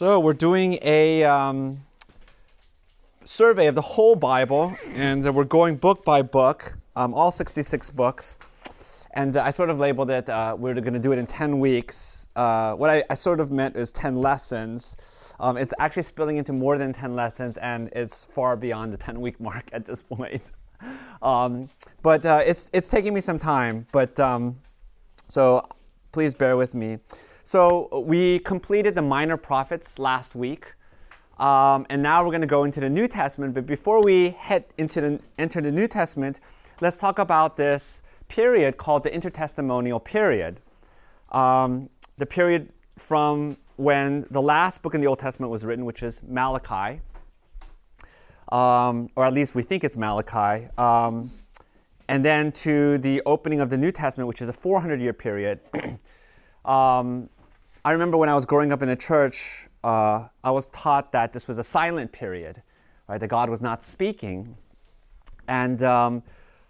So we're doing a um, survey of the whole Bible, and we're going book by book, um, all 66 books. And I sort of labeled it, uh, we're going to do it in 10 weeks. Uh, what I, I, sort of meant is 10 lessons. Um, it's actually spilling into more than 10 lessons, and it's far beyond the 10 week mark at this point. Um, but uh, it's, it's taking me some time, but um, so please bear with me. So we completed the minor prophets last week. Um, and now we're going to go into the New Testament. But before we head into the, enter the New Testament, let's talk about this period called the intertestamental period. Um, the period from when the last book in the Old Testament was written, which is Malachi, um, or at least we think it's Malachi, um, and then to the opening of the New Testament, which is a 400 year period. um, I remember when I was growing up in the church, uh, I was taught that this was a silent period, right? That God was not speaking. And um,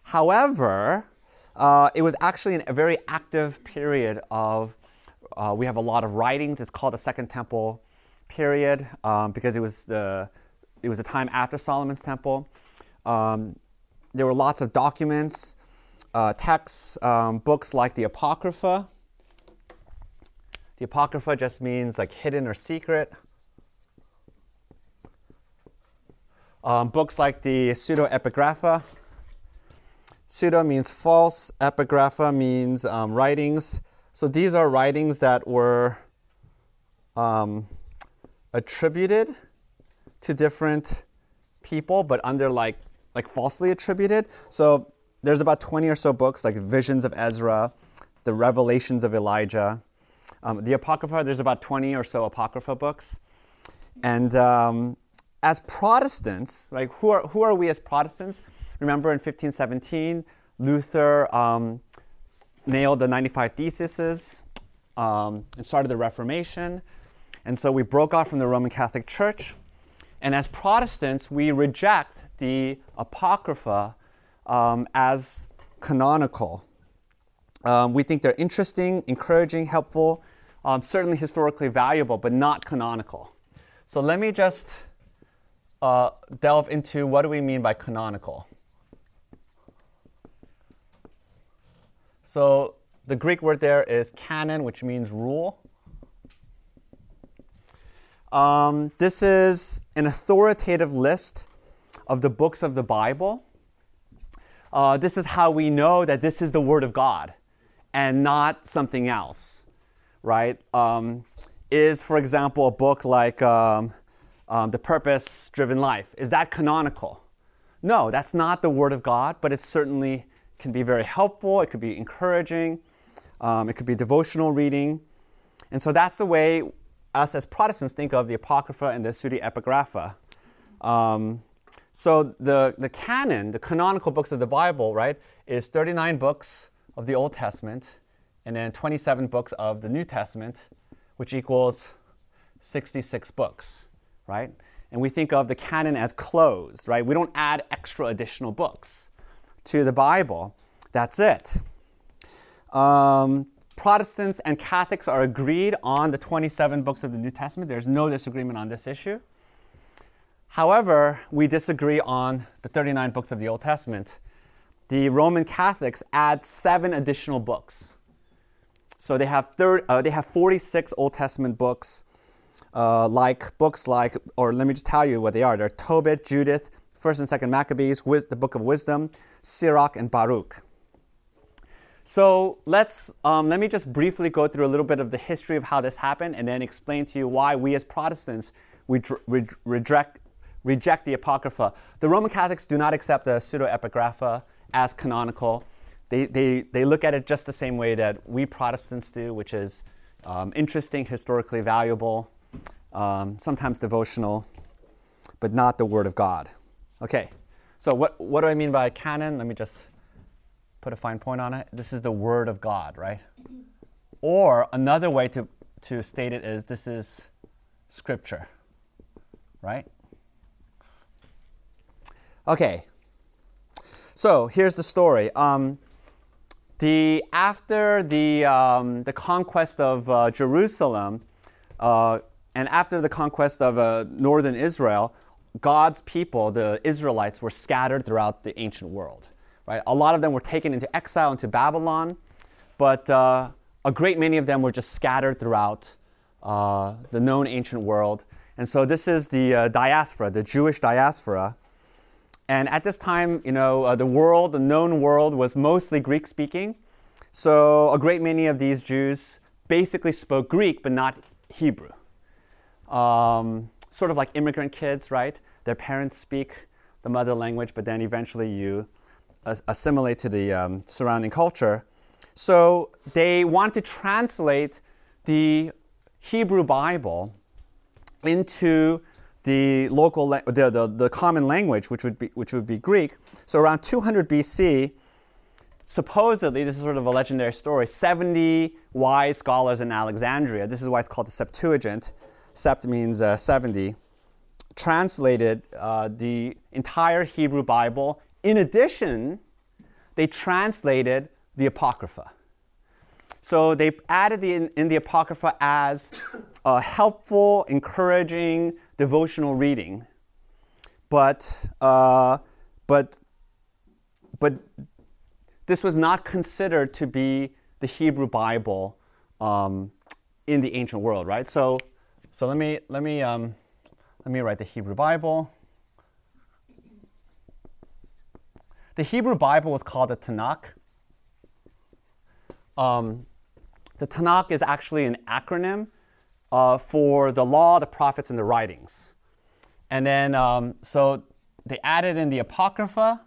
however, uh, it was actually a very active period of, uh, we have a lot of writings. It's called the Second Temple period um, because it was the it was a time after Solomon's temple. Um, there were lots of documents, uh, texts, um, books like the Apocrypha. The Apocrypha just means like hidden or secret. Um, books like the Pseudo-Epigrapha. Pseudo means false, epigrapha means um, writings. So these are writings that were um, attributed to different people, but under like like falsely attributed. So there's about 20 or so books, like Visions of Ezra, the Revelations of Elijah. Um, the Apocrypha, there's about 20 or so Apocrypha books. And um, as Protestants, like who are, who are we as Protestants? Remember in 1517, Luther um, nailed the 95 Theses um, and started the Reformation. And so we broke off from the Roman Catholic Church. And as Protestants, we reject the Apocrypha um, as canonical. Um, we think they're interesting, encouraging, helpful, um, certainly historically valuable, but not canonical. So let me just uh, delve into what do we mean by canonical. So the Greek word there is canon, which means rule. Um, this is an authoritative list of the books of the Bible. Uh, this is how we know that this is the Word of God and not something else, right? Um, is, for example, a book like um, um, The Purpose Driven Life, is that canonical? No, that's not the Word of God, but it certainly can be very helpful, it could be encouraging, um, it could be devotional reading. And so that's the way us as Protestants think of the Apocrypha and the Pseudepigrapha. Um, so the, the canon, the canonical books of the Bible, right, is 39 books of the Old Testament and then 27 books of the New Testament, which equals 66 books, right? And we think of the canon as closed, right? We don't add extra additional books to the Bible. That's it. Um, Protestants and Catholics are agreed on the 27 books of the New Testament. There's no disagreement on this issue. However, we disagree on the 39 books of the Old Testament. The Roman Catholics add seven additional books. So they have, thir- uh, they have 46 Old Testament books, uh, like books like, or let me just tell you what they are. They're Tobit, Judith, 1st and 2nd Maccabees, the Book of Wisdom, Sirach, and Baruch. So let's um, let me just briefly go through a little bit of the history of how this happened, and then explain to you why we as Protestants we re- reject reject the apocrypha. The Roman Catholics do not accept the pseudepigrapha as canonical. They, they, they look at it just the same way that we Protestants do, which is um, interesting, historically valuable, um, sometimes devotional, but not the Word of God. Okay, so what, what do I mean by canon? Let me just put a fine point on it. This is the Word of God, right? Or another way to, to state it is this is Scripture, right? Okay, so here's the story. Um, the, after the, um, the conquest of uh, Jerusalem, uh, and after the conquest of uh, northern Israel, God's people, the Israelites, were scattered throughout the ancient world. Right? A lot of them were taken into exile into Babylon, but uh, a great many of them were just scattered throughout uh, the known ancient world. And so this is the uh, diaspora, the Jewish diaspora. And at this time, you know, uh, the world, the known world, was mostly Greek speaking. So a great many of these Jews basically spoke Greek, but not Hebrew. Um, sort of like immigrant kids, right? Their parents speak the mother language, but then eventually you assimilate to the um, surrounding culture. So they want to translate the Hebrew Bible into the local, the, the, the common language, which would, be, which would be Greek. So around 200 BC, supposedly, this is sort of a legendary story, 70 wise scholars in Alexandria, this is why it's called the Septuagint, sept means uh, 70, translated uh, the entire Hebrew Bible. In addition, they translated the Apocrypha. So they added the, in, in the Apocrypha as helpful, encouraging, devotional reading. But, uh, but, but this was not considered to be the Hebrew Bible um, in the ancient world, right? So, so let me, let me, um, let me write the Hebrew Bible. The Hebrew Bible was called the Tanakh. Um, the Tanakh is actually an acronym uh, for the law, the prophets, and the writings. And then, um, so they added in the Apocrypha,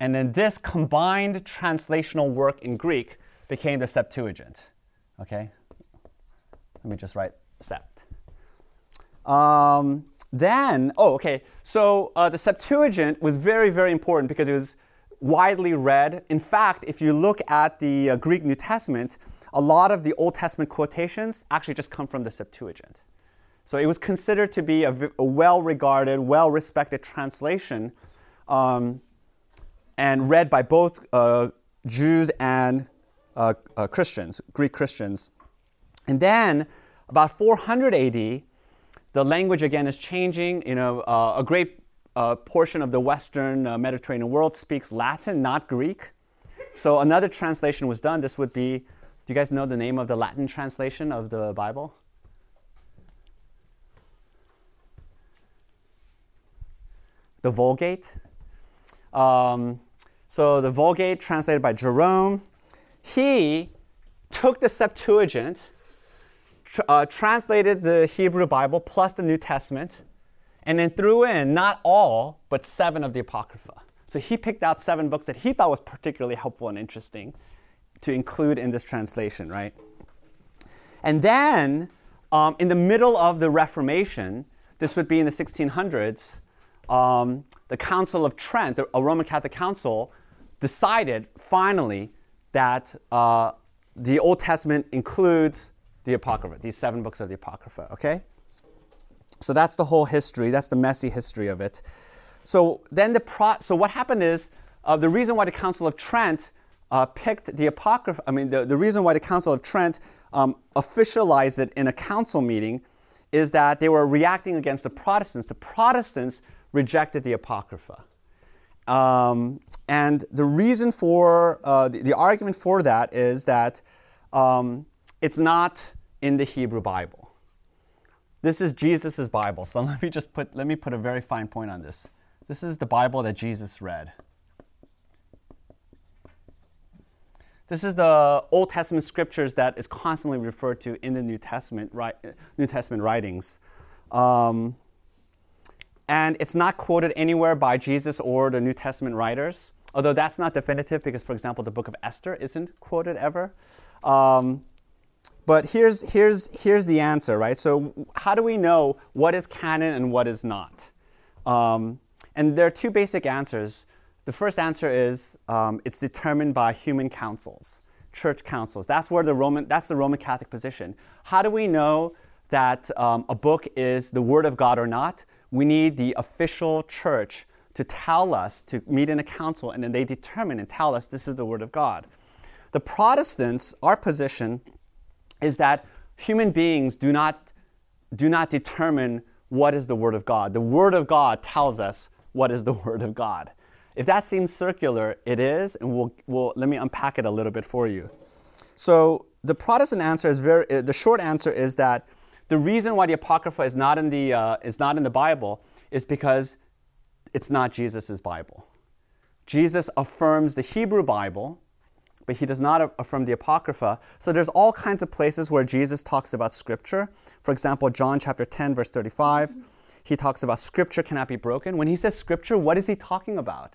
and then this combined translational work in Greek became the Septuagint. Okay? Let me just write Sept. Um, then, oh, okay, so uh, the Septuagint was very, very important because it was widely read. In fact, if you look at the uh, Greek New Testament, a lot of the Old Testament quotations actually just come from the Septuagint. So it was considered to be a, a well regarded, well respected translation um, and read by both uh, Jews and uh, uh, Christians, Greek Christians. And then, about 400 AD, the language again is changing. You know, uh, a great uh, portion of the Western uh, Mediterranean world speaks Latin, not Greek. So another translation was done. This would be do you guys know the name of the Latin translation of the Bible? The Vulgate. Um, so the Vulgate, translated by Jerome, he took the Septuagint, tr- uh, translated the Hebrew Bible plus the New Testament, and then threw in not all, but seven of the Apocrypha. So he picked out seven books that he thought was particularly helpful and interesting to include in this translation, right? And then, um, in the middle of the Reformation, this would be in the 1600s, um, the Council of Trent, a Roman Catholic council, decided finally that uh, the Old Testament includes the Apocrypha, these seven books of the Apocrypha, okay? So that's the whole history, that's the messy history of it. So then the pro- so what happened is uh, the reason why the Council of Trent uh, picked the Apocrypha, I mean, the, the reason why the Council of Trent um, officialized it in a council meeting is that they were reacting against the Protestants. The Protestants rejected the Apocrypha. Um, and the reason for, uh, the, the, argument for that is that um, it's not in the Hebrew Bible. This is Jesus' Bible. So let me just put, let me put a very fine point on this. This is the Bible that Jesus read. This is the Old Testament scriptures that is constantly referred to in the New Testament, New Testament writings. Um, and it's not quoted anywhere by Jesus or the New Testament writers, although that's not definitive because, for example, the book of Esther isn't quoted ever. Um, but here's, here's, here's the answer, right? So, how do we know what is canon and what is not? Um, and there are two basic answers. The first answer is um, it's determined by human councils, church councils. That's where the Roman, that's the Roman Catholic position. How do we know that um, a book is the Word of God or not? We need the official church to tell us, to meet in a council, and then they determine and tell us this is the Word of God. The Protestants, our position is that human beings do not do not determine what is the Word of God. The Word of God tells us what is the Word of God. If that seems circular, it is, and we'll, we'll, let me unpack it a little bit for you. So the Protestant answer is very, uh, the short answer is that the reason why the Apocrypha is not in the, uh, is not in the Bible is because it's not Jesus' Bible. Jesus affirms the Hebrew Bible, but he does not affirm the Apocrypha. So there's all kinds of places where Jesus talks about Scripture. For example, John chapter 10, verse 35, he talks about Scripture cannot be broken. When he says Scripture, what is he talking about?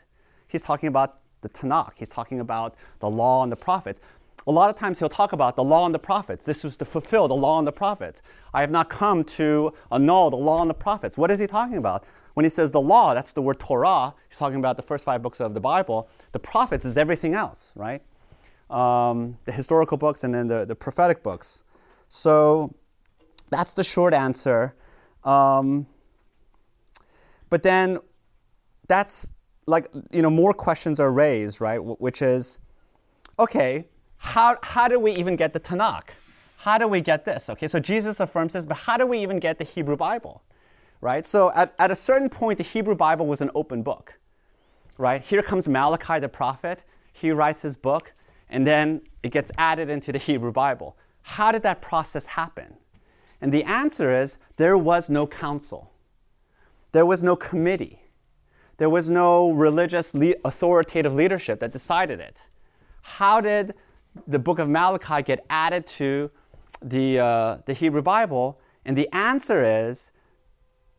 He's talking about the Tanakh. He's talking about the law and the prophets. A lot of times he'll talk about the law and the prophets. This was to fulfill the law and the prophets. I have not come to annul the law and the prophets. What is he talking about? When he says the law, that's the word Torah. He's talking about the first five books of the Bible. The prophets is everything else, right? Um, the historical books and then the, the prophetic books. So that's the short answer. Um, but then that's like, you know, more questions are raised, right? Which is, okay, how, how do we even get the Tanakh? How do we get this? Okay, so Jesus affirms this, but how do we even get the Hebrew Bible? Right? So at, at a certain point, the Hebrew Bible was an open book. Right? Here comes Malachi the prophet. He writes his book, and then it gets added into the Hebrew Bible. How did that process happen? And the answer is there was no council, there was no committee there was no religious le- authoritative leadership that decided it. How did the book of Malachi get added to the, uh, the Hebrew Bible? And the answer is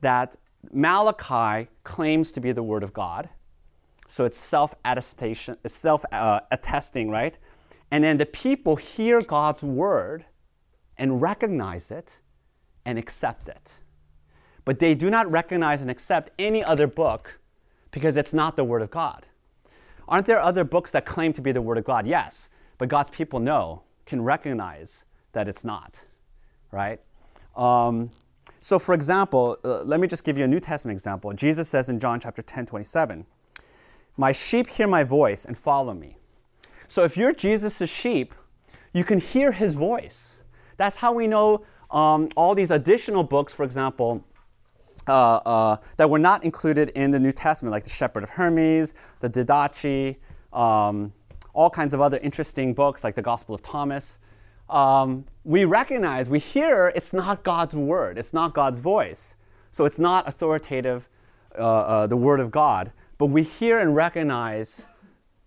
that Malachi claims to be the Word of God. So it's self attestation, self uh, attesting, right? And then the people hear God's Word and recognize it and accept it. But they do not recognize and accept any other book because it's not the Word of God. Aren't there other books that claim to be the Word of God? Yes, but God's people know, can recognize that it's not, right? Um, so, for example, uh, let me just give you a New Testament example. Jesus says in John chapter 10, 27, My sheep hear my voice and follow me. So, if you're Jesus' sheep, you can hear his voice. That's how we know um, all these additional books, for example, uh, uh, that were not included in the New Testament, like the Shepherd of Hermas, the Didache, um, all kinds of other interesting books like the Gospel of Thomas. Um, we recognize, we hear it's not God's word, it's not God's voice. So it's not authoritative, uh, uh the word of God. But we hear and recognize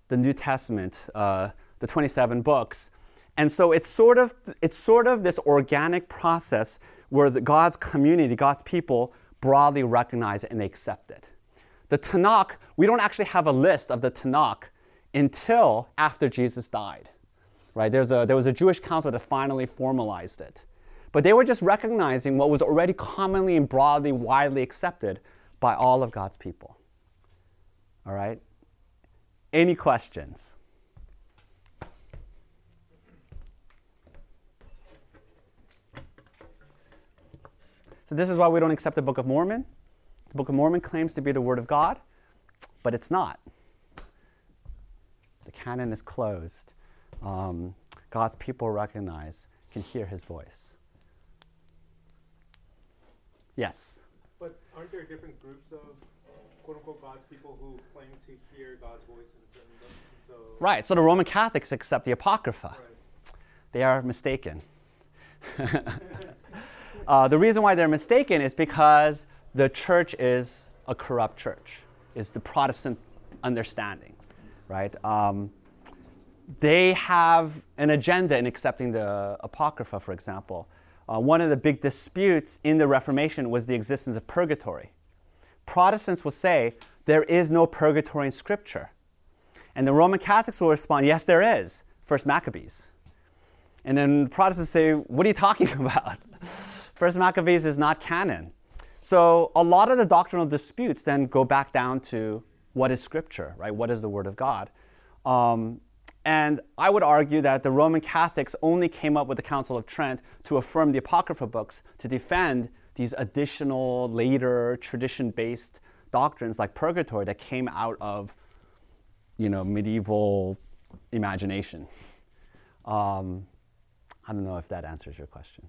the New Testament, uh, the 27 books. And so it's sort of, it's sort of this organic process where the, God's community, God's people, broadly recognize it and they accept it. The Tanakh, we don't actually have a list of the Tanakh until after Jesus died. Right? There's a, there was a Jewish council that finally formalized it. But they were just recognizing what was already commonly and broadly, widely accepted by all of God's people. All right? Any questions? So this is why we don't accept the Book of Mormon. The Book of Mormon claims to be the Word of God, but it's not. The canon is closed. Um, God's people recognize, can hear His voice. Yes. But aren't there different groups of quote unquote God's people who claim to hear God's voice in certain books? So right. So the Roman Catholics accept the Apocrypha. Right. They are mistaken. Uh, the reason why they're mistaken is because the church is a corrupt church, is the Protestant understanding, right? Um, they have an agenda in accepting the Apocrypha, for example. Uh, one of the big disputes in the Reformation was the existence of purgatory. Protestants will say there is no purgatory in Scripture. And the Roman Catholics will respond, yes, there is. First Maccabees. And then Protestants say, what are you talking about? First Maccabees is not canon. So a lot of the doctrinal disputes then go back down to what is Scripture, right? What is the Word of God? Um, and I would argue that the Roman Catholics only came up with the Council of Trent to affirm the Apocrypha books to defend these additional, later, tradition based doctrines like purgatory that came out of you know, medieval imagination. Um, I don't know if that answers your question.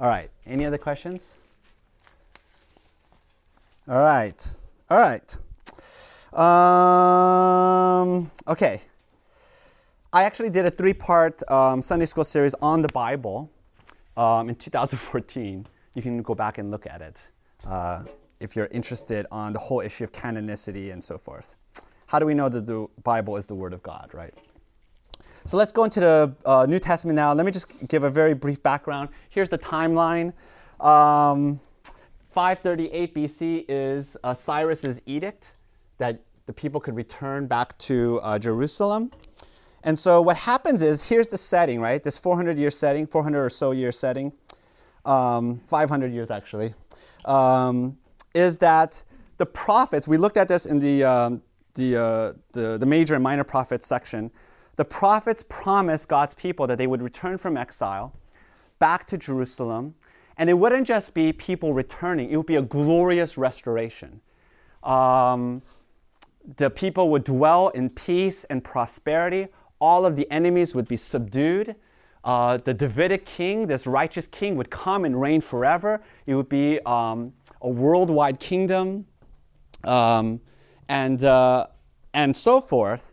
All right. Any other questions? All right. All right. Um, okay. I actually did a three part um, Sunday school series on the Bible um, in 2014. You can go back and look at it uh, if you're interested on the whole issue of canonicity and so forth. How do we know that the Bible is the Word of God, right? So let's go into the uh, New Testament now. Let me just give a very brief background. Here's the timeline. Um, 538 BC is uh, Cyrus's edict that the people could return back to uh, Jerusalem. And so what happens is here's the setting, right? This 400 year setting, 400 or so year setting, um, 500 years actually, um, is that the prophets, we looked at this in the, um, the, uh, the, the major and minor prophets section. The prophets promised God's people that they would return from exile back to Jerusalem. And it wouldn't just be people returning, it would be a glorious restoration. Um, the people would dwell in peace and prosperity. All of the enemies would be subdued. Uh, the Davidic king, this righteous king, would come and reign forever. It would be um, a worldwide kingdom, um, and uh, and so forth.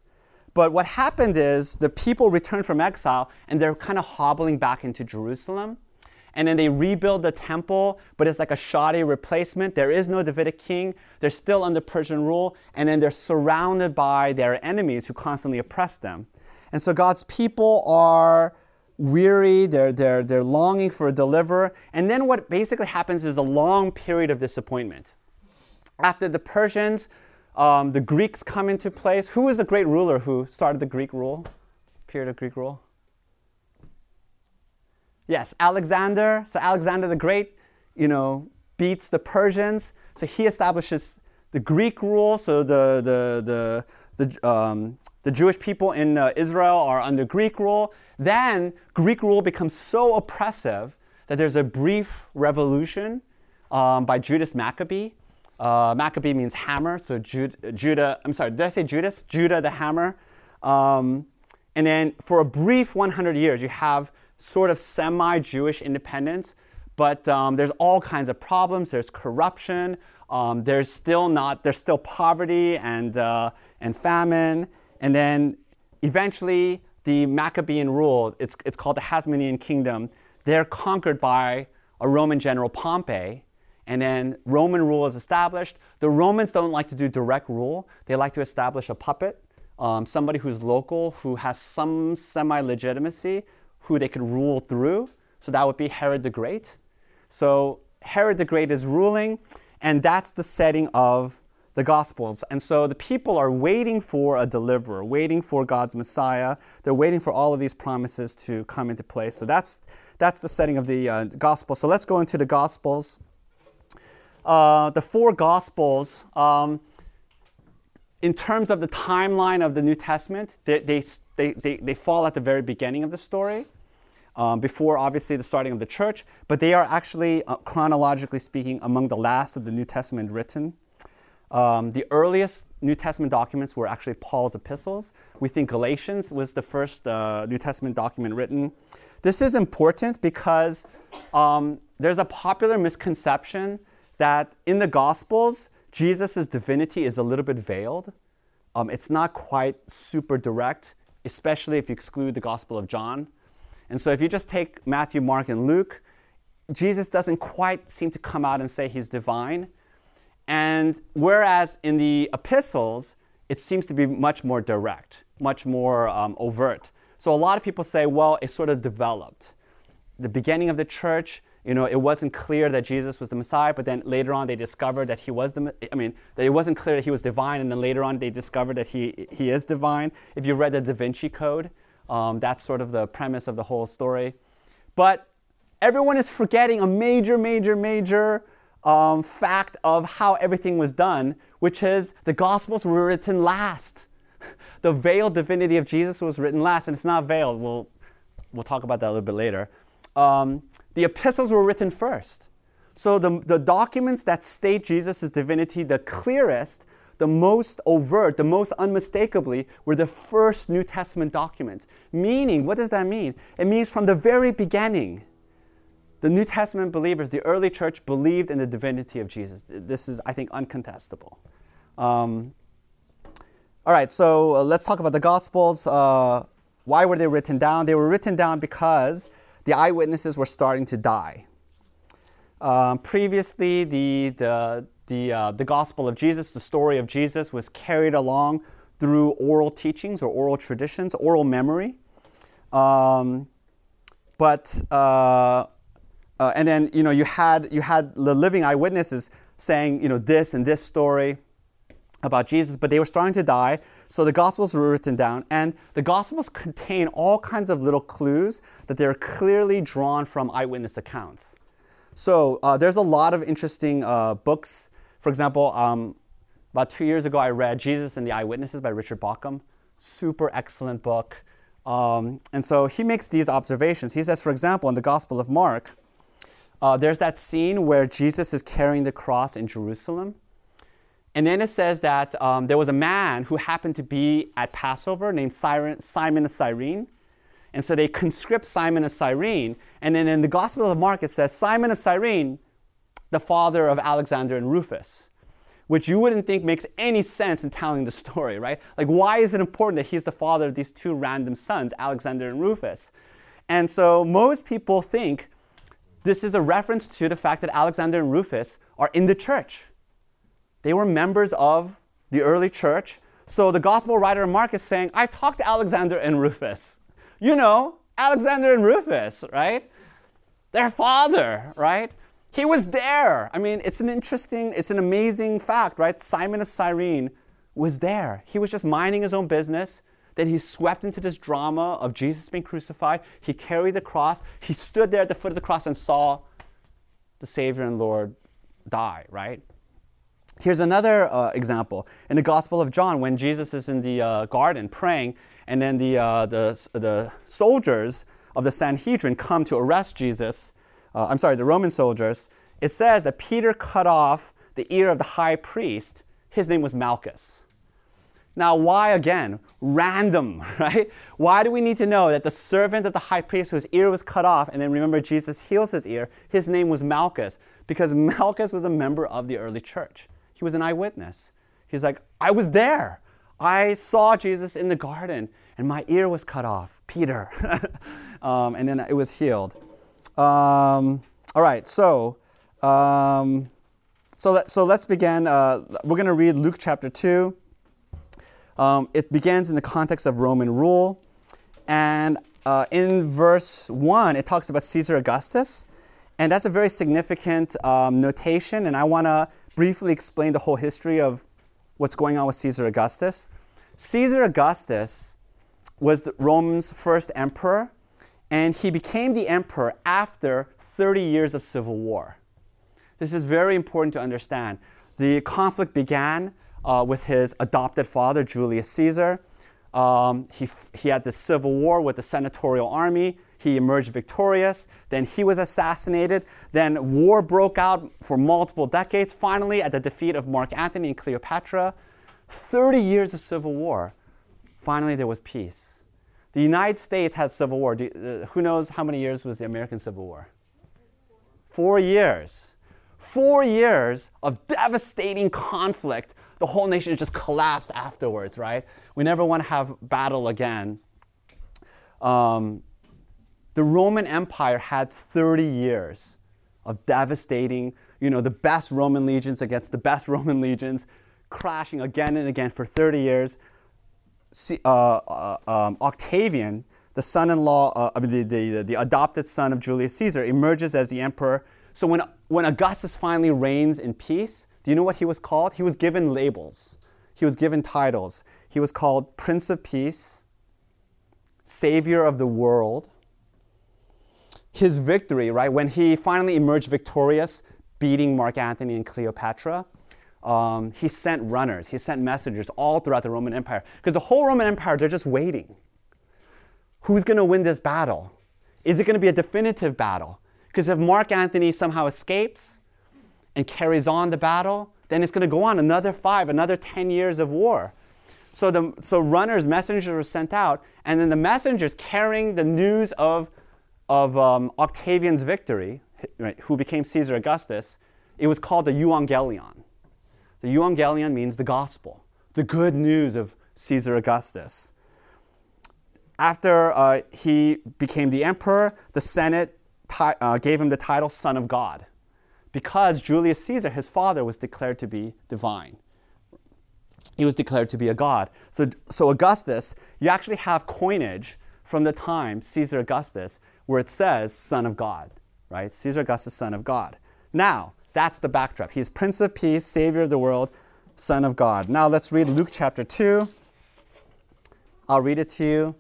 But what happened is the people returned from exile and they're kind of hobbling back into Jerusalem. And then they rebuild the temple, but it's like a shoddy replacement. There is no Davidic king. They're still under Persian rule. And then they're surrounded by their enemies who constantly oppress them. And so God's people are weary, they're, they're, they're longing for a deliverer. And then what basically happens is a long period of disappointment. After the Persians um, the Greeks come into place. Who is the great ruler who started the Greek rule? Period of Greek rule? Yes, Alexander. So Alexander the Great, you know, beats the Persians. So he establishes the Greek rule. So the the the the, um, the Jewish people in uh, Israel are under Greek rule. Then Greek rule becomes so oppressive that there's a brief revolution um, by Judas Maccabee uh, Maccabee means hammer, so Jude, Judah, I'm sorry, did I say Judas? Judah the hammer. Um, and then for a brief 100 years, you have sort of semi Jewish independence, but um, there's all kinds of problems. There's corruption, um, there's still not, there's still poverty and, uh, and famine. And then eventually, the Maccabean rule, it's, it's called the Hasmonean kingdom, they're conquered by a Roman general, Pompey and then Roman rule is established. The Romans don't like to do direct rule, they like to establish a puppet, um, somebody who's local, who has some semi legitimacy, who they could rule through. So that would be Herod the Great. So Herod the Great is ruling, and that's the setting of the Gospels. And so the people are waiting for a deliverer, waiting for God's Messiah. They're waiting for all of these promises to come into place. So that's, that's the setting of the uh, Gospel. So let's go into the Gospels uh, the four Gospels, um, in terms of the timeline of the New Testament, they, they, they, they, they fall at the very beginning of the story, um, before obviously the starting of the church, but they are actually, uh, chronologically speaking, among the last of the New Testament written. Um, the earliest New Testament documents were actually Paul's epistles. We think Galatians was the first uh, New Testament document written. This is important because um, there's a popular misconception that in the Gospels, Jesus' divinity is a little bit veiled. Um, it's not quite super direct, especially if you exclude the Gospel of John. And so if you just take Matthew, Mark, and Luke, Jesus doesn't quite seem to come out and say he's divine. And whereas in the epistles, it seems to be much more direct, much more um, overt. So a lot of people say, well, it sort of developed. The beginning of the church, you know, it wasn't clear that Jesus was the Messiah, but then later on they discovered that he was the, I mean, that it wasn't clear that he was divine, and then later on they discovered that he, he is divine. If you read the Da Vinci Code, um, that's sort of the premise of the whole story. But everyone is forgetting a major, major, major um, fact of how everything was done, which is the Gospels were written last. the veiled divinity of Jesus was written last, and it's not veiled. We'll, we'll talk about that a little bit later um, the epistles were written first. So the, the documents that state Jesus' divinity the clearest, the most overt, the most unmistakably, were the first New Testament documents. Meaning, what does that mean? It means from the very beginning, the New Testament believers, the early church, believed in the divinity of Jesus. This is, I think, uncontestable. Um, all right, so uh, let's talk about the Gospels. Uh, why were they written down? They were written down because the eyewitnesses were starting to die. Um, previously, the, the, the, uh, the Gospel of Jesus, the story of Jesus, was carried along through oral teachings or oral traditions, oral memory. Um, but uh, uh, and then you know you had you had the living eyewitnesses saying you know this and this story about Jesus, but they were starting to die. So the Gospels were written down, and the Gospels contain all kinds of little clues that they're clearly drawn from eyewitness accounts. So uh, there's a lot of interesting uh, books. For example, um, about two years ago, I read Jesus and the Eyewitnesses by Richard Bauckham. Super excellent book. Um, and so he makes these observations. He says, for example, in the Gospel of Mark, uh, there's that scene where Jesus is carrying the cross in Jerusalem. And then it says that um, there was a man who happened to be at Passover named Simon of Cyrene. And so they conscript Simon of Cyrene. And then in the Gospel of Mark, it says Simon of Cyrene, the father of Alexander and Rufus which you wouldn't think makes any sense in telling the story, right? Like, why is it important that he's the father of these two random sons, Alexander and Rufus? And so most people think this is a reference to the fact that Alexander and Rufus are in the church. They were members of the early church. So the gospel writer Mark is saying, I talked to Alexander and Rufus. You know, Alexander and Rufus, right? Their father, right? He was there. I mean, it's an interesting, it's an amazing fact, right? Simon of Cyrene was there. He was just minding his own business. Then he swept into this drama of Jesus being crucified. He carried the cross. He stood there at the foot of the cross and saw the Savior and Lord die, right? Here's another uh, example. In the Gospel of John, when Jesus is in the uh, garden praying, and then the, uh, the, the soldiers of the Sanhedrin come to arrest Jesus, uh, I'm sorry, the Roman soldiers, it says that Peter cut off the ear of the high priest. His name was Malchus. Now, why again? Random, right? Why do we need to know that the servant of the high priest whose ear was cut off, and then remember Jesus heals his ear, his name was Malchus? Because Malchus was a member of the early church. He was an eyewitness. He's like, I was there. I saw Jesus in the garden, and my ear was cut off. Peter. um, and then it was healed. Um, all right, so um, so let, so let's begin. Uh, we're going to read Luke chapter two. Um, it begins in the context of Roman rule, and uh, in verse one, it talks about Caesar Augustus, and that's a very significant um, notation. And I want to briefly explain the whole history of what's going on with Caesar Augustus. Caesar Augustus was Rome's first emperor and he became the emperor after 30 years of civil war. This is very important to understand. The conflict began uh, with his adopted father, Julius Caesar. Um, he, he had the civil war with the senatorial army. He emerged victorious. Then he was assassinated. Then war broke out for multiple decades. Finally, at the defeat of Mark Antony and Cleopatra, 30 years of civil war. Finally, there was peace. The United States had civil war. Do, uh, who knows how many years was the American Civil War? Four years. Four years of devastating conflict. The whole nation just collapsed afterwards, right? We never want to have battle again. Um, the Roman Empire had 30 years of devastating, you know, the best Roman legions against the best Roman legions, crashing again and again for 30 years uh, uh, um, Octavian, the son-in-law, uh, the, the, the adopted son of Julius Caesar, emerges as the emperor. So when, when Augustus finally reigns in peace, do you know what he was called? He was given labels. He was given titles. He was called Prince of Peace, Savior of the World. His victory, right, when he finally emerged victorious, beating Mark Antony and Cleopatra, um, he sent runners, he sent messengers all throughout the Roman Empire. Because the whole Roman Empire, they're just waiting. Who's going to win this battle? Is it going to be a definitive battle? Because if Mark Antony somehow escapes and carries on the battle, then it's going to go on another five, another 10 years of war. So, the, so runners, messengers were sent out, and then the messengers carrying the news of, of um, Octavian's victory, right, who became Caesar Augustus, it was called the Euangelion. The Euangelion means the gospel, the good news of Caesar Augustus. After uh, he became the emperor, the Senate uh, gave him the title Son of God because Julius Caesar, his father, was declared to be divine. He was declared to be a god. So, so Augustus, you actually have coinage from the time Caesar Augustus where it says Son of God, right? Caesar Augustus, Son of God. Now, that's the backdrop. He's Prince of Peace, Savior of the world, Son of God. Now let's read Luke chapter 2. I'll read it to you.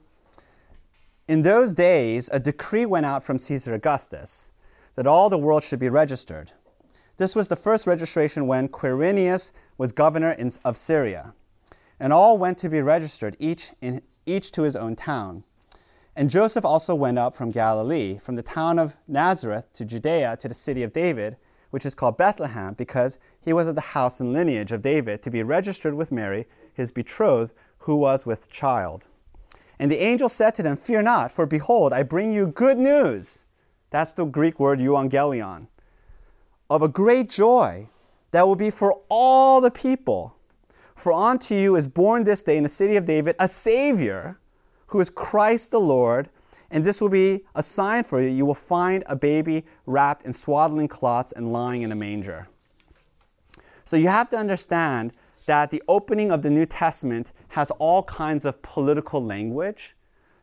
In those days, a decree went out from Caesar Augustus that all the world should be registered. This was the first registration when Quirinius was governor in, of Syria. And all went to be registered, each, in, each to his own town. And Joseph also went up from Galilee, from the town of Nazareth to Judea to the city of David, which is called Bethlehem, because he was of the house and lineage of David, to be registered with Mary, his betrothed, who was with child. And the angel said to them, Fear not, for behold, I bring you good news. That's the Greek word euangelion. Of a great joy that will be for all the people. For unto you is born this day in the city of David a Savior who is Christ the Lord. And this will be a sign for you. You will find a baby wrapped in swaddling cloths and lying in a manger. So you have to understand that the opening of the New Testament has all kinds of political language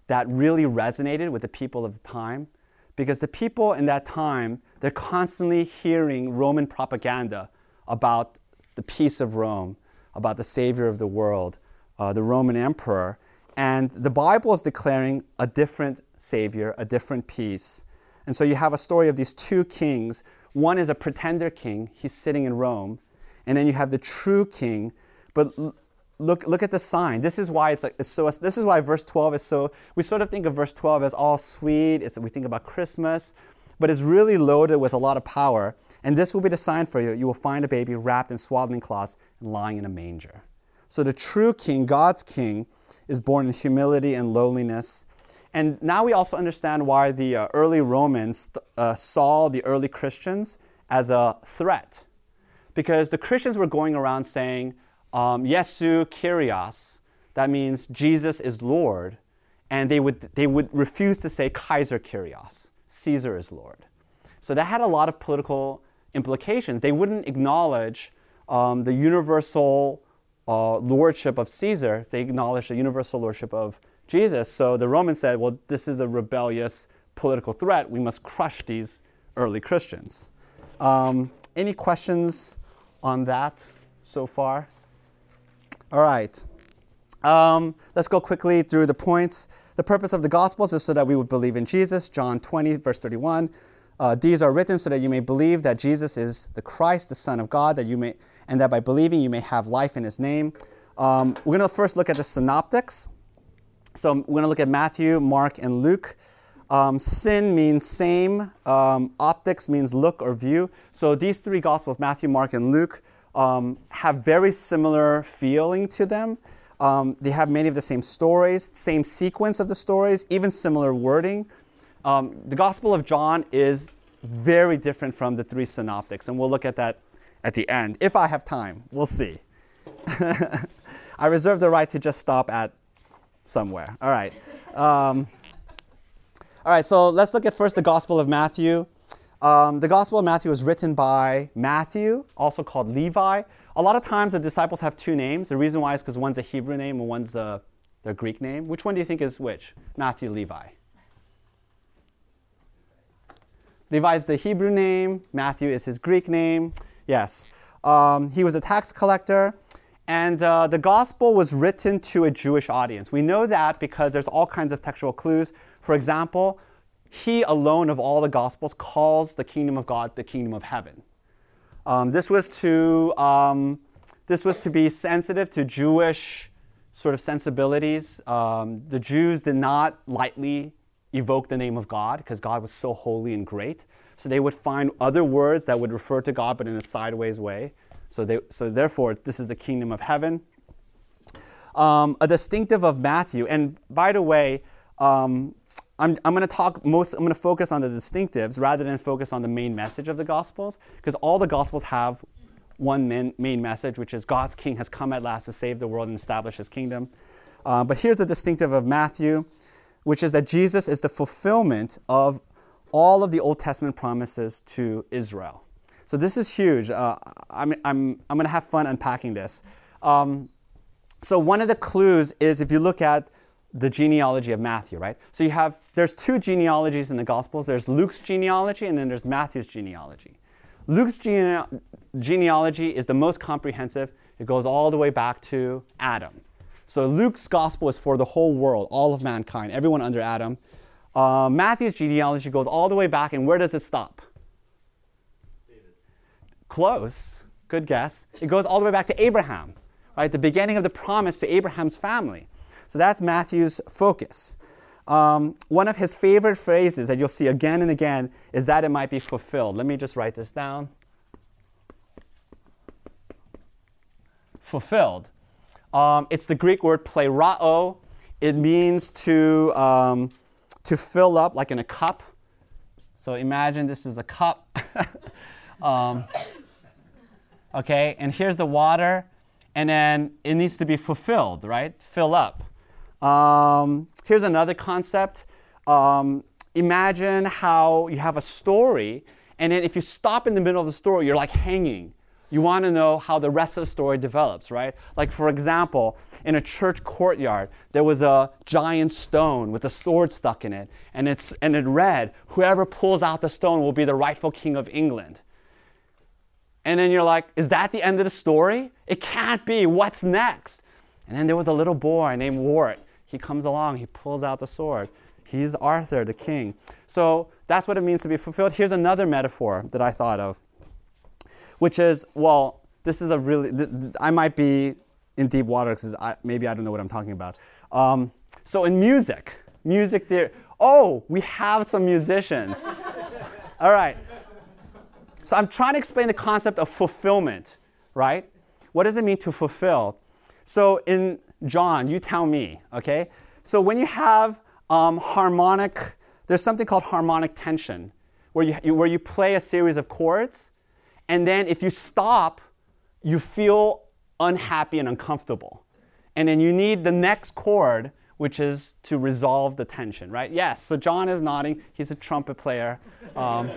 that really resonated with the people of the time. Because the people in that time, they're constantly hearing Roman propaganda about the peace of Rome, about the Savior of the world, uh, the Roman Emperor. And the Bible is declaring a different Savior, a different peace. And so you have a story of these two kings. One is a pretender king, he's sitting in Rome. And then you have the true king. But look, look at the sign. This is why it's like it's so. This is why verse 12 is so. We sort of think of verse 12 as all sweet. It's, we think about Christmas, but it's really loaded with a lot of power. And this will be the sign for you. You will find a baby wrapped in swaddling cloths and lying in a manger. So the true king, God's king, is born in humility and lowliness. And now we also understand why the uh, early Romans uh, saw the early Christians as a threat. Because the Christians were going around saying, um, Yesu Kyrios, that means Jesus is Lord, and they would, they would refuse to say Kaiser Kyrios, Caesar is Lord. So that had a lot of political implications. They wouldn't acknowledge um, the universal uh, lordship of Caesar, they acknowledged the universal lordship of Jesus. So the Romans said, well, this is a rebellious political threat. We must crush these early Christians. Um, any questions on that so far? All right. Um, let's go quickly through the points. The purpose of the Gospels is so that we would believe in Jesus. John 20, verse 31. Uh, these are written so that you may believe that Jesus is the Christ, the Son of God, that you may, and that by believing you may have life in His name. Um, we're going to first look at the synoptics. So we're going to look at Matthew, Mark, and Luke. Um, sin means same. Um, optics means look or view. So these three Gospels, Matthew, Mark, and Luke, um, have very similar feeling to them. Um, they have many of the same stories, same sequence of the stories, even similar wording. Um, the Gospel of John is very different from the three synoptics, and we'll look at that at the end if I have time. We'll see. I reserve the right to just stop at somewhere. All right. Um, all right, so let's look at first the Gospel of Matthew. Um, the Gospel of Matthew was written by Matthew, also called Levi. A lot of times the disciples have two names. The reason why is because one's a Hebrew name and one's a, their Greek name. Which one do you think is which? Matthew, Levi. Levi is the Hebrew name, Matthew is his Greek name. Yes. Um, he was a tax collector, and uh, the gospel was written to a Jewish audience. We know that because there's all kinds of textual clues. For example, he alone of all the Gospels calls the kingdom of God the kingdom of heaven. Um, this was to um, this was to be sensitive to Jewish sort of sensibilities. Um, the Jews did not lightly evoke the name of God because God was so holy and great. So they would find other words that would refer to God, but in a sideways way. So, they, so therefore, this is the kingdom of heaven. Um, a distinctive of Matthew, and by the way, um, I'm, I'm going to talk most, I'm going to focus on the distinctives rather than focus on the main message of the Gospels, because all the Gospels have one main, main message, which is God's King has come at last to save the world and establish his kingdom. Uh, but here's the distinctive of Matthew, which is that Jesus is the fulfillment of all of the Old Testament promises to Israel. So this is huge. Uh, I'm, I'm, I'm going to have fun unpacking this. Um, so one of the clues is if you look at the genealogy of Matthew, right? So you have, there's two genealogies in the Gospels. There's Luke's genealogy and then there's Matthew's genealogy. Luke's gene- genealogy is the most comprehensive. It goes all the way back to Adam. So Luke's gospel is for the whole world, all of mankind, everyone under Adam. Uh, Matthew's genealogy goes all the way back, and where does it stop? David. Close. Good guess. It goes all the way back to Abraham, right? The beginning of the promise to Abraham's family. So that's Matthew's focus. Um, one of his favorite phrases that you'll see again and again is that it might be fulfilled. Let me just write this down. Fulfilled. Um, it's the Greek word plerao. It means to, um, to fill up, like in a cup. So imagine this is a cup. Um, okay, and here's the water, and then it needs to be fulfilled, right? Fill up. Um, here's another concept. Um, imagine how you have a story, and then if you stop in the middle of the story, you're like hanging. You want to know how the rest of the story develops, right? Like, for example, in a church courtyard, there was a giant stone with a sword stuck in it, and, it's, and it read, Whoever pulls out the stone will be the rightful king of England. And then you're like, Is that the end of the story? It can't be. What's next? And then there was a little boy named Wart he comes along, he pulls out the sword. He's Arthur, the king. So that's what it means to be fulfilled. Here's another metaphor that I thought of, which is well, this is a really, th- th- I might be in deep water because maybe I don't know what I'm talking about. Um, so in music, music theory, oh, we have some musicians. All right. So I'm trying to explain the concept of fulfillment, right? What does it mean to fulfill? So in John, you tell me, okay? So when you have um, harmonic, there's something called harmonic tension, where you, where you play a series of chords, and then if you stop, you feel unhappy and uncomfortable. And then you need the next chord, which is to resolve the tension, right? Yes, so John is nodding. He's a trumpet player. Um,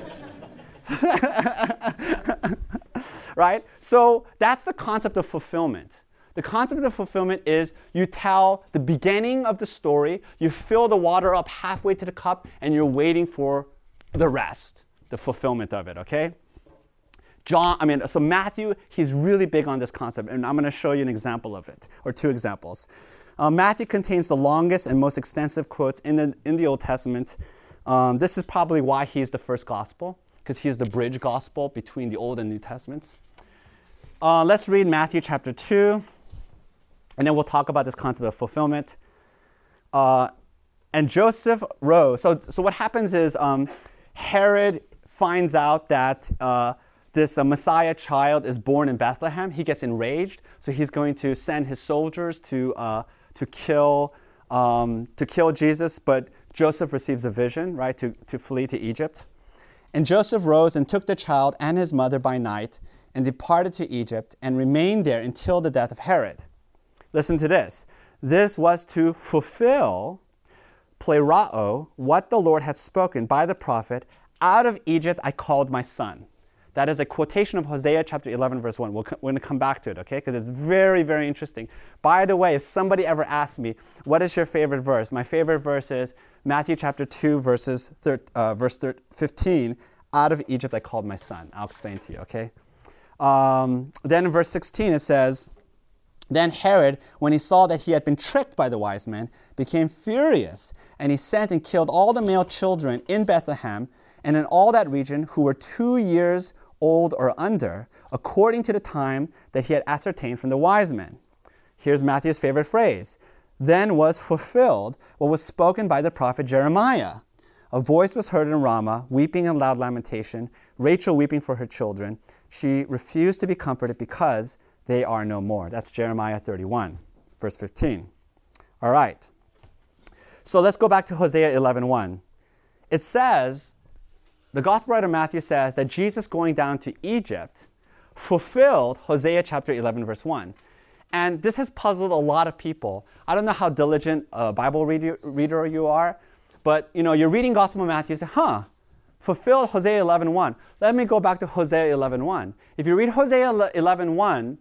right? So that's the concept of fulfillment. The concept of fulfillment is you tell the beginning of the story, you fill the water up halfway to the cup, and you're waiting for the rest, the fulfillment of it, okay? John, I mean, so Matthew, he's really big on this concept, and I'm going to show you an example of it, or two examples. Uh, Matthew contains the longest and most extensive quotes in the, in the Old Testament. Um, this is probably why he's the first gospel, because he's the bridge gospel between the Old and New Testaments. Uh, let's read Matthew chapter 2, and then we'll talk about this concept of fulfillment. Uh, and Joseph rose. So, so what happens is um, Herod finds out that uh, this uh, Messiah child is born in Bethlehem. He gets enraged, so he's going to send his soldiers to, uh, to, kill, um, to kill Jesus. But Joseph receives a vision, right, to, to flee to Egypt. And Joseph rose and took the child and his mother by night and departed to Egypt and remained there until the death of Herod. Listen to this. This was to fulfill plerao, what the Lord had spoken by the prophet, out of Egypt I called my son. That is a quotation of Hosea chapter 11, verse 1. we are going to come back to it, okay? Because it's very, very interesting. By the way, if somebody ever asks me, what is your favorite verse? My favorite verse is Matthew chapter 2, verses thir- uh, verse thir- 15. Out of Egypt I called my son. I'll explain to you, okay? Um, then in verse 16 it says, then Herod, when he saw that he had been tricked by the wise men, became furious, and he sent and killed all the male children in Bethlehem and in all that region who were two years old or under, according to the time that he had ascertained from the wise men. Here's Matthew's favorite phrase Then was fulfilled what was spoken by the prophet Jeremiah. A voice was heard in Ramah, weeping and loud lamentation, Rachel weeping for her children. She refused to be comforted because they are no more. That's Jeremiah 31, verse 15. All right. So let's go back to Hosea 11:1. It says, the gospel writer Matthew says that Jesus going down to Egypt fulfilled Hosea chapter 11 verse 1. And this has puzzled a lot of people. I don't know how diligent a Bible reader, you are, but you know, you're reading Gospel of Matthew, you say, huh, fulfilled Hosea 11.1. Let me go back to Hosea 11.1. If you read Hosea 11.1,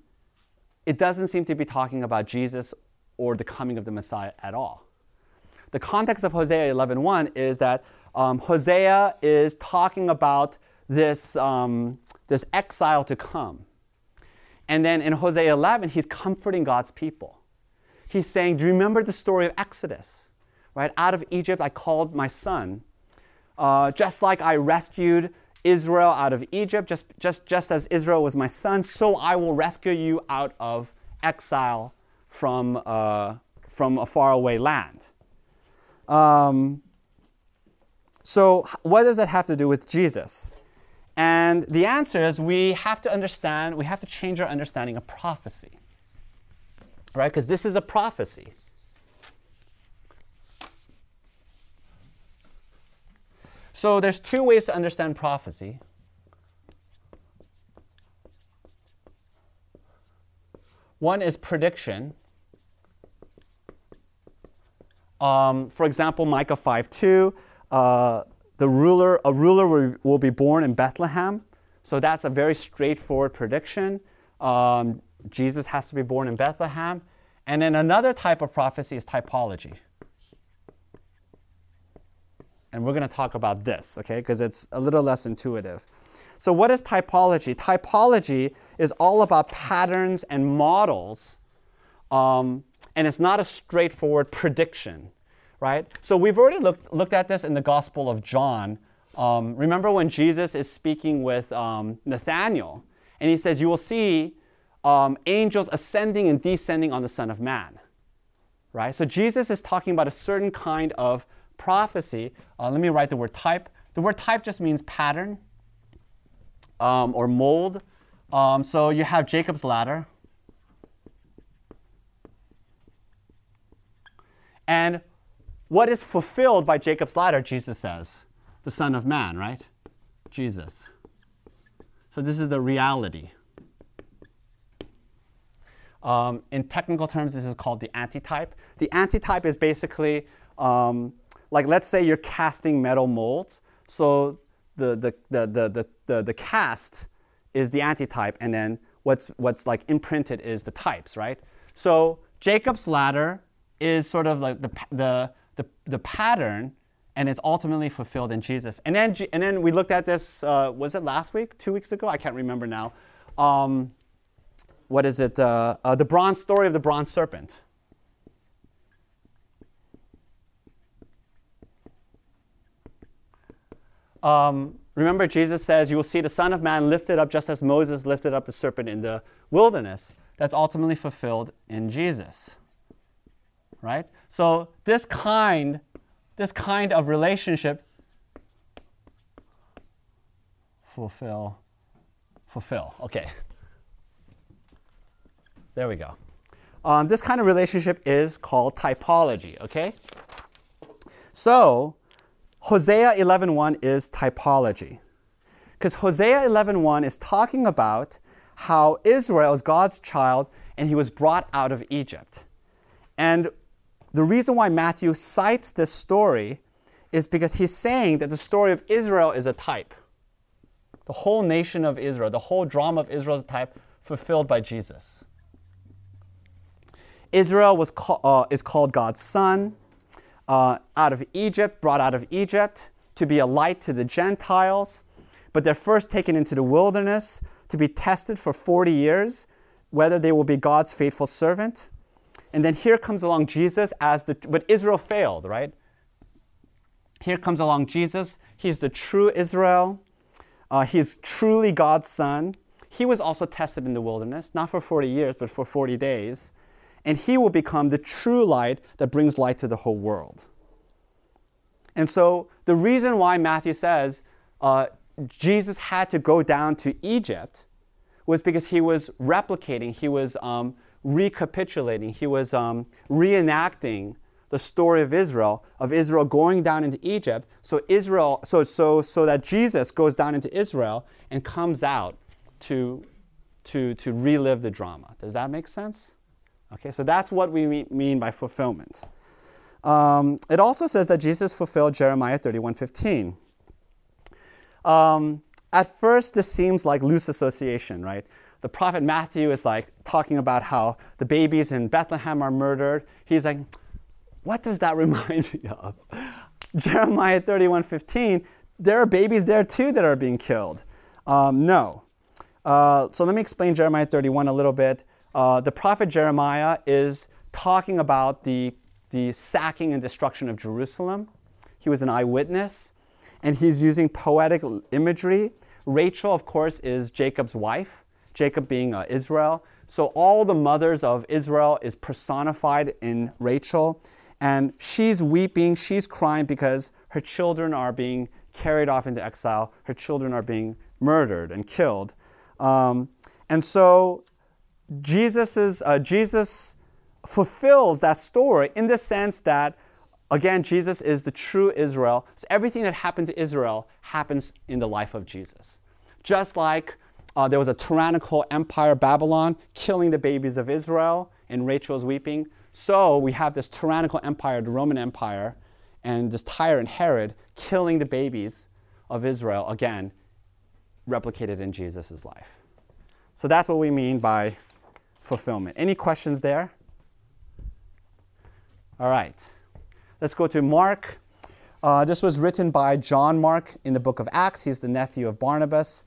it doesn't seem to be talking about Jesus or the coming of the Messiah at all. The context of Hosea 11.1 is that um, Hosea is talking about this, um, this exile to come. And then in Hosea 11, he's comforting God's people. He's saying, Do you remember the story of Exodus? Right? Out of Egypt, I called my son. Uh, just like I rescued Israel out of Egypt, just, just, just as Israel was my son, so I will rescue you out of exile from, uh, from a faraway land. Um, so, what does that have to do with Jesus? And the answer is we have to understand, we have to change our understanding of prophecy. Right? Because this is a prophecy. So there's two ways to understand prophecy. One is prediction. Um, for example, Micah 5 2. Uh, the ruler, a ruler will, be born in Bethlehem. So that's a very straightforward prediction. Um, Jesus has to be born in Bethlehem. And then another type of prophecy is typology. And we're going to talk about this, okay, because it's a little less intuitive. So, what is typology? Typology is all about patterns and models, um, and it's not a straightforward prediction right? So we've already looked, looked at this in the Gospel of John. Um, remember when Jesus is speaking with um, Nathanael, and he says, You will see um, angels ascending and descending on the Son of Man, right? So Jesus is talking about a certain kind of prophecy. Uh, let me write the word type. The word type just means pattern um, or mold. Um, so you have Jacob's ladder. And what is fulfilled by Jacob's ladder, Jesus says? The Son of Man, right? Jesus. So this is the reality. Um, in technical terms, this is called the antitype. The antitype is basically um, like, let's say you're casting metal molds. So the, the, the, the, the, the, the cast is the antitype, and then what's, what's like imprinted is the types, right? So Jacob's ladder is sort of like the, the, the, the pattern and it's ultimately fulfilled in Jesus. And then, and then we looked at this, uh, was it last week, two weeks ago? I can't remember now. Um, what is it? Uh, uh, the bronze story of the bronze serpent. Um, remember, Jesus says, You will see the Son of Man lifted up just as Moses lifted up the serpent in the wilderness. That's ultimately fulfilled in Jesus. Right? So this kind, this kind of relationship fulfill, fulfill. Okay. There we go. Um, this kind of relationship is called typology. Okay. So Hosea 11.1 is typology. Because Hosea 11.1 is talking about how Israel is God's child and he was brought out of Egypt. And the reason why Matthew cites this story is because he's saying that the story of Israel is a type. The whole nation of Israel, the whole drama of Israel is a type fulfilled by Jesus. Israel was call, uh, is called God's son, uh, out of Egypt, brought out of Egypt to be a light to the Gentiles, but they're first taken into the wilderness to be tested for 40 years whether they will be God's faithful servant. And then here comes along Jesus as the, but Israel failed, right? Here comes along Jesus. He's the true Israel. Uh, he's truly God's son. He was also tested in the wilderness, not for 40 years, but for 40 days. And he will become the true light that brings light to the whole world. And so the reason why Matthew says uh, Jesus had to go down to Egypt was because he was replicating, he was um, recapitulating, he was um, reenacting the story of Israel, of Israel going down into Egypt. So Israel, so so so that Jesus goes down into Israel and comes out to to to relive the drama. Does that make sense? Okay, so that's what we mean by fulfillment. Um, it also says that Jesus fulfilled Jeremiah 31:15. Um, at first, this seems like loose association, right? The prophet Matthew is like talking about how the babies in Bethlehem are murdered. He's like, what does that remind me of? Jeremiah 31:15. There are babies there too that are being killed. Um, no. Uh, so let me explain Jeremiah 31 a little bit. Uh, the prophet Jeremiah is talking about the, the sacking and destruction of Jerusalem. He was an eyewitness, and he's using poetic imagery. Rachel, of course, is Jacob's wife, Jacob being uh, Israel. So all the mothers of Israel is personified in Rachel. And she's weeping, she's crying because her children are being carried off into exile, her children are being murdered and killed. Um, and so Jesus, uh, Jesus fulfills that story in the sense that, again, Jesus is the true Israel. So everything that happened to Israel happens in the life of Jesus. Just like uh, there was a tyrannical empire, Babylon, killing the babies of Israel, and Rachel's weeping. So we have this tyrannical empire, the Roman Empire, and this tyrant Herod killing the babies of Israel, again, replicated in Jesus' life. So that's what we mean by fulfillment. Any questions there? All right. Let's go to Mark. Uh, this was written by John Mark in the book of Acts. He's the nephew of Barnabas.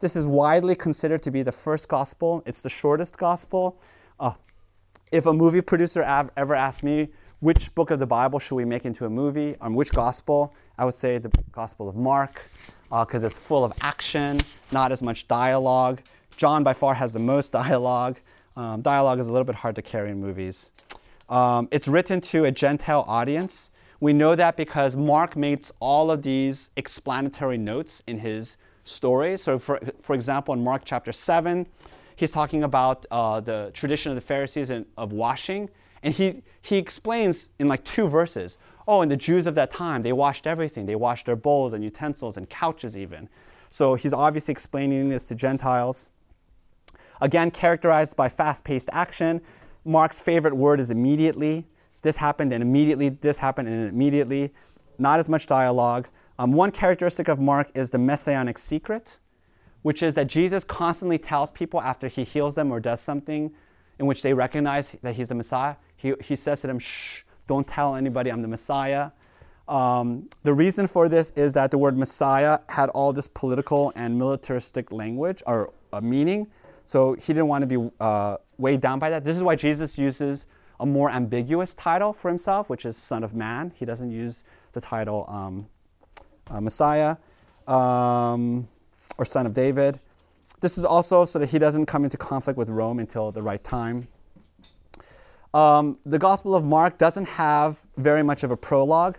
This is widely considered to be the first gospel. It's the shortest gospel. Uh, if a movie producer ever asked me, which book of the Bible should we make into a movie, on which gospel, I would say the Gospel of Mark, because uh, it's full of action, not as much dialogue. John, by far, has the most dialogue. Um, dialogue is a little bit hard to carry in movies. Um, it's written to a Gentile audience. We know that because Mark makes all of these explanatory notes in his story. So, for, for example, in Mark chapter 7, he's talking about uh, the tradition of the Pharisees and, of washing. And he, he explains in like two verses oh, and the Jews of that time, they washed everything. They washed their bowls and utensils and couches, even. So he's obviously explaining this to Gentiles. Again, characterized by fast paced action. Mark's favorite word is immediately. This happened and immediately, this happened and immediately. Not as much dialogue. Um, one characteristic of Mark is the messianic secret which is that Jesus constantly tells people after he heals them or does something in which they recognize that he's the Messiah, he, he says to them, shh, don't tell anybody I'm the Messiah. Um, the reason for this is that the word Messiah had all this political and militaristic language or uh, meaning. So he didn't want to be uh, weighed down by that. This is why Jesus uses a more ambiguous title for himself, which is Son of Man. He doesn't use the title um, uh, Messiah. Um, or son of David. This is also so that he doesn't come into conflict with Rome until the right time. Um, the Gospel of Mark doesn't have very much of a prologue.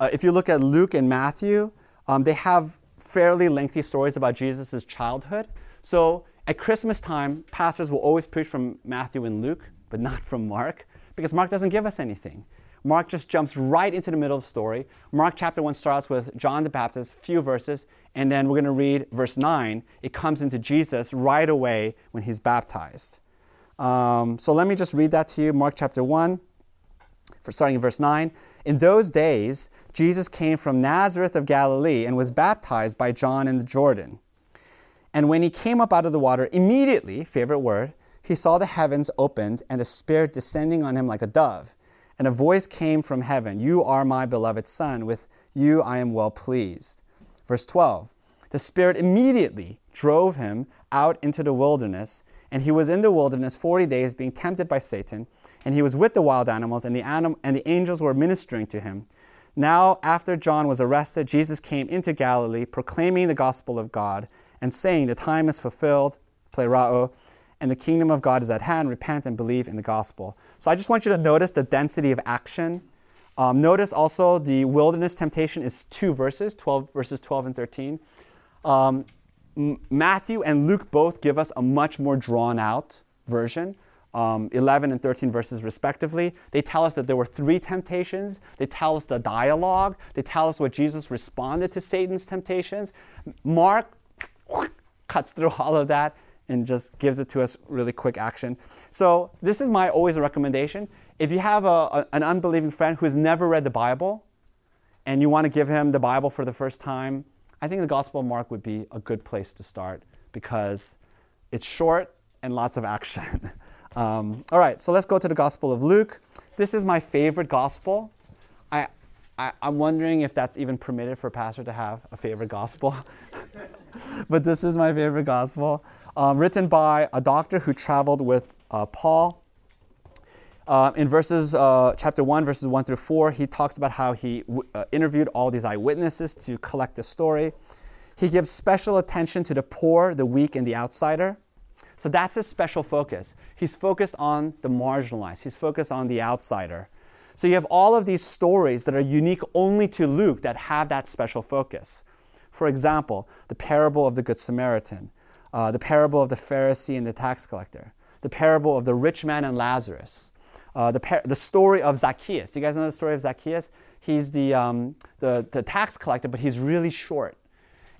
Uh, if you look at Luke and Matthew, um, they have fairly lengthy stories about Jesus' childhood. So at Christmas time, pastors will always preach from Matthew and Luke, but not from Mark, because Mark doesn't give us anything. Mark just jumps right into the middle of the story. Mark chapter 1 starts with John the Baptist, few verses, and then we're going to read verse 9. It comes into Jesus right away when he's baptized. Um, so let me just read that to you. Mark chapter 1, for starting in verse 9. In those days, Jesus came from Nazareth of Galilee and was baptized by John in the Jordan. And when he came up out of the water, immediately, favorite word, he saw the heavens opened and the Spirit descending on him like a dove. And a voice came from heaven You are my beloved Son, with you I am well pleased. Verse 12 The Spirit immediately drove him out into the wilderness, and he was in the wilderness 40 days being tempted by Satan, and he was with the wild animals, and the, anim- and the angels were ministering to him. Now, after John was arrested, Jesus came into Galilee, proclaiming the gospel of God, and saying, The time is fulfilled, plerao, and the kingdom of God is at hand. Repent and believe in the gospel. So I just want you to notice the density of action um, notice also the wilderness temptation is two verses, 12 verses 12 and 13. Um, Matthew and Luke both give us a much more drawn out version. Um, 11 and 13 verses respectively. They tell us that there were three temptations. They tell us the dialogue. They tell us what Jesus responded to Satan's temptations. Mark cuts through all of that and just gives it to us really quick action. So this is my always recommendation. If you have a, a, an unbelieving friend who has never read the Bible and you want to give him the Bible for the first time, I think the Gospel of Mark would be a good place to start because it's short and lots of action. um, all right, so let's go to the Gospel of Luke. This is my favorite Gospel. I, I, am wondering if that's even permitted for a pastor to have a favorite Gospel. but this is my favorite Gospel, um, written by a doctor who traveled with uh, Paul. Uh, in verses, uh, chapter 1, verses 1 through 4, he talks about how he w- uh, interviewed all these eyewitnesses to collect the story. He gives special attention to the poor, the weak, and the outsider. So that's his special focus. He's focused on the marginalized, he's focused on the outsider. So you have all of these stories that are unique only to Luke that have that special focus. For example, the parable of the Good Samaritan, uh, the parable of the Pharisee and the tax collector, the parable of the rich man and Lazarus, uh, the, par- the story of Zacchaeus. You guys know the story of Zacchaeus? He's the, um, the, the tax collector, but he's really short.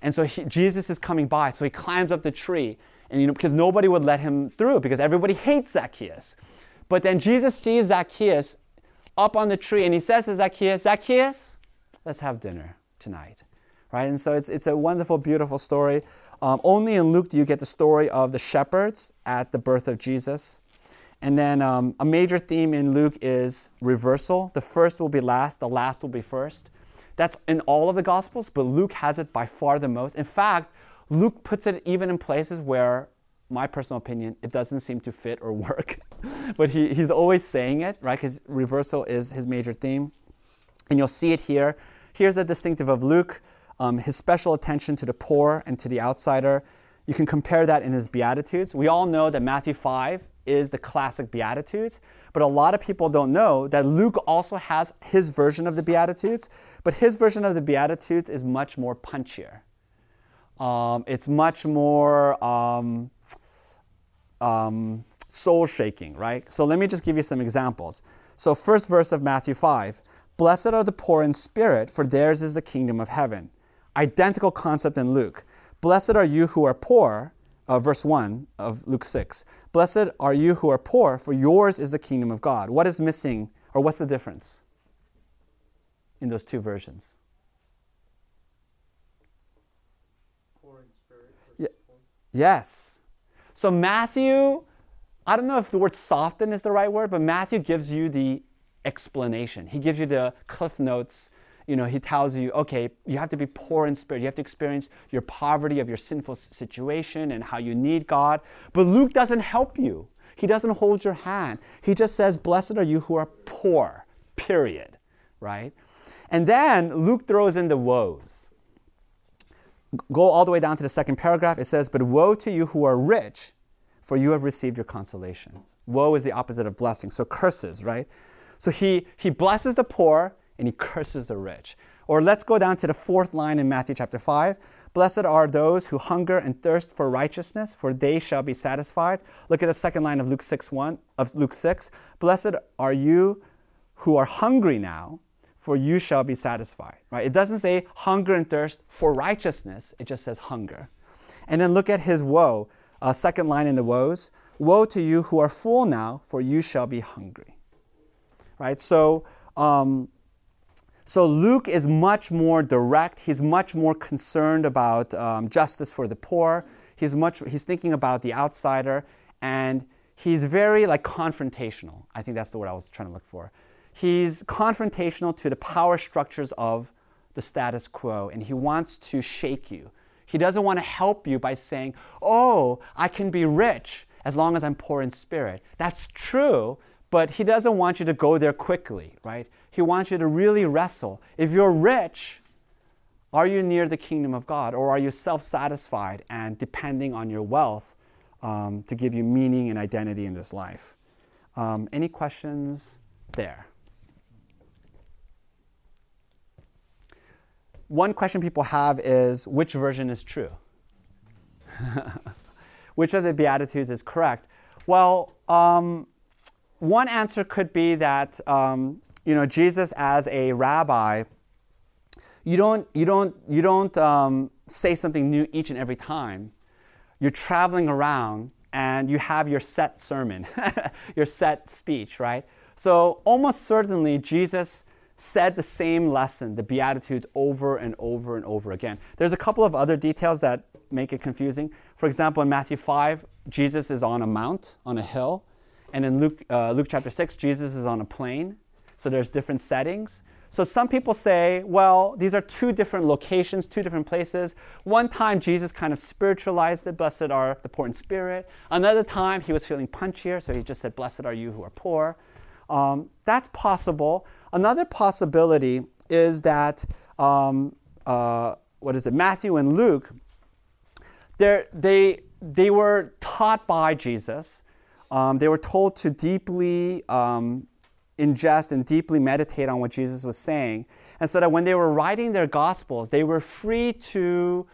And so he, Jesus is coming by, so he climbs up the tree, and you know because nobody would let him through because everybody hates Zacchaeus. But then Jesus sees Zacchaeus up on the tree, and he says to Zacchaeus, "Zacchaeus, let's have dinner tonight." Right? And so it's it's a wonderful, beautiful story. Um, only in Luke do you get the story of the shepherds at the birth of Jesus. And then um, a major theme in Luke is reversal. The first will be last, the last will be first. That's in all of the Gospels, but Luke has it by far the most. In fact, Luke puts it even in places where, my personal opinion, it doesn't seem to fit or work. but he, he's always saying it, right? Because reversal is his major theme. And you'll see it here. Here's a distinctive of Luke um, his special attention to the poor and to the outsider. You can compare that in his Beatitudes. We all know that Matthew 5 is the classic Beatitudes, but a lot of people don't know that Luke also has his version of the Beatitudes, but his version of the Beatitudes is much more punchier. Um, it's much more um, um, soul shaking, right? So let me just give you some examples. So, first verse of Matthew 5 Blessed are the poor in spirit, for theirs is the kingdom of heaven. Identical concept in Luke. Blessed are you who are poor, uh, verse 1 of Luke 6. Blessed are you who are poor, for yours is the kingdom of God. What is missing, or what's the difference in those two versions? Poor in spirit. Yeah. Yes. So Matthew, I don't know if the word soften is the right word, but Matthew gives you the explanation. He gives you the cliff notes. You know, he tells you, okay, you have to be poor in spirit. You have to experience your poverty of your sinful situation and how you need God. But Luke doesn't help you. He doesn't hold your hand. He just says, Blessed are you who are poor, period. Right? And then Luke throws in the woes go all the way down to the second paragraph. It says, But woe to you who are rich, for you have received your consolation. Woe is the opposite of blessing. So curses, right? So he, he blesses the poor and he curses the rich. Or let's go down to the fourth line in Matthew chapter 5. Blessed are those who hunger and thirst for righteousness, for they shall be satisfied. Look at the second line of Luke 6 1 of Luke 6. Blessed are you who are hungry now, for you shall be satisfied. Right? It doesn't say hunger and thirst for righteousness, it just says hunger. And then look at his woe, uh, second line in the woes. Woe to you who are full now, for you shall be hungry. Right? So, um, so Luke is much more direct. He's much more concerned about um, justice for the poor. He's much he's thinking about the outsider, and he's very like confrontational. I think that's the word I was trying to look for. He's confrontational to the power structures of the status quo, and he wants to shake you. He doesn't want to help you by saying, "Oh, I can be rich as long as I'm poor in spirit." That's true, but he doesn't want you to go there quickly, right? He wants you to really wrestle. If you're rich, are you near the kingdom of God or are you self satisfied and depending on your wealth um, to give you meaning and identity in this life? Um, any questions there? One question people have is which version is true? which of the Beatitudes is correct? Well, Um, one answer could be that um, you know Jesus as a rabbi, you don't you don't you don't um, say something new each and every time. You're traveling around and you have your set sermon, your set speech, right? So almost certainly Jesus said the same lesson, the Beatitudes, over and over and over again. There's a couple of other details that make it confusing. For example, in Matthew 5, Jesus is on a mount, on a hill. And in Luke, uh, Luke chapter 6, Jesus is on a plain. So there's different settings. So some people say, well, these are two different locations, two different places. One time Jesus kind of spiritualized it, blessed are the poor in spirit. Another time he was feeling punchier, so he just said, blessed are you who are poor. Um, that's possible. Another possibility is that, um, uh, what is it, Matthew and Luke, they, they were taught by Jesus. Um, they were told to deeply um, ingest and deeply meditate on what Jesus was saying. And so that when they were writing their gospels, they were free to,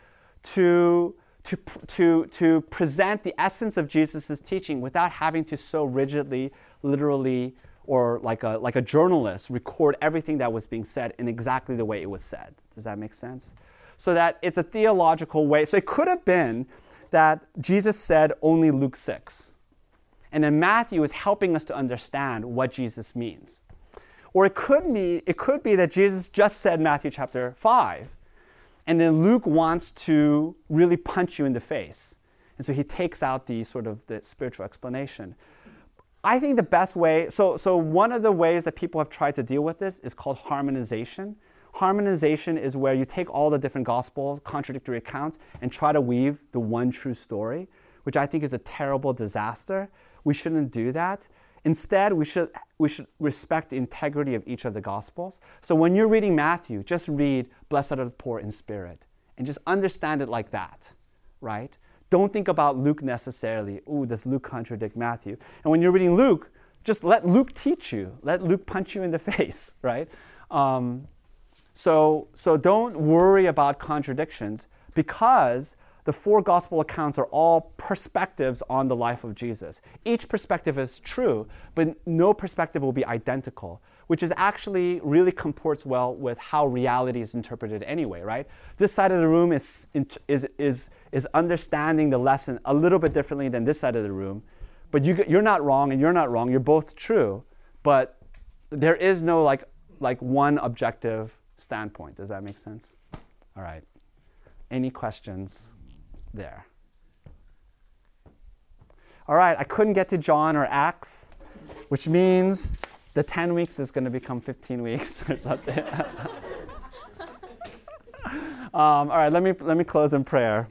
to, to, to, to present the essence of Jesus' teaching without having to so rigidly, literally, or like a, like a journalist record everything that was being said in exactly the way it was said. Does that make sense? So that it's a theological way. So it could have been that Jesus said only Luke 6 and then Matthew is helping us to understand what Jesus means. Or it could be, it could be that Jesus just said Matthew chapter 5, and then Luke wants to really punch you in the face. And so he takes out the sort of the spiritual explanation. I think the best way, so, so one of the ways that people have tried to deal with this is called harmonization. Harmonization is where you take all the different gospels, contradictory accounts, and try to weave the one true story, which I think is a terrible disaster we shouldn't do that. Instead, we should, we should respect the integrity of each of the Gospels. So when you're reading Matthew, just read, Blessed are the poor in spirit, and just understand it like that, right? Don't think about Luke necessarily. Ooh, does Luke contradict Matthew? And when you're reading Luke, just let Luke teach you. Let Luke punch you in the face, right? Um, so, so don't worry about contradictions because the four gospel accounts are all perspectives on the life of Jesus. Each perspective is true, but no perspective will be identical, which is actually really comports well with how reality is interpreted anyway, right? This side of the room is, is, is, is understanding the lesson a little bit differently than this side of the room, but you, you're not wrong and you're not wrong, you're both true, but there is no like, like one objective standpoint. Does that make sense? All right. Any questions? there. All right, I couldn't get to John or Acts, which means the 10 weeks is going to become 15 weeks or something. um, all right, let me, let me close in prayer.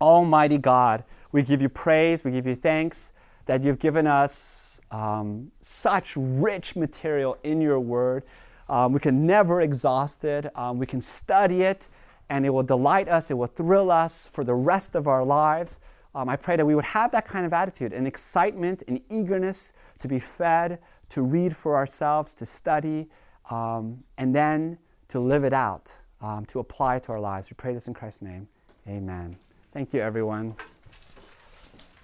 Almighty God, we give you praise, we give you thanks that you've given us um, such rich material in your word. Um, we can never exhaust it, um, we can study it and it will delight us, it will thrill us for the rest of our lives. Um, I pray that we would have that kind of attitude, an excitement, an eagerness to be fed, to read for ourselves, to study, um, and then to live it out, um, to apply it to our lives. We pray this in Christ's name. Amen. Thank you, everyone.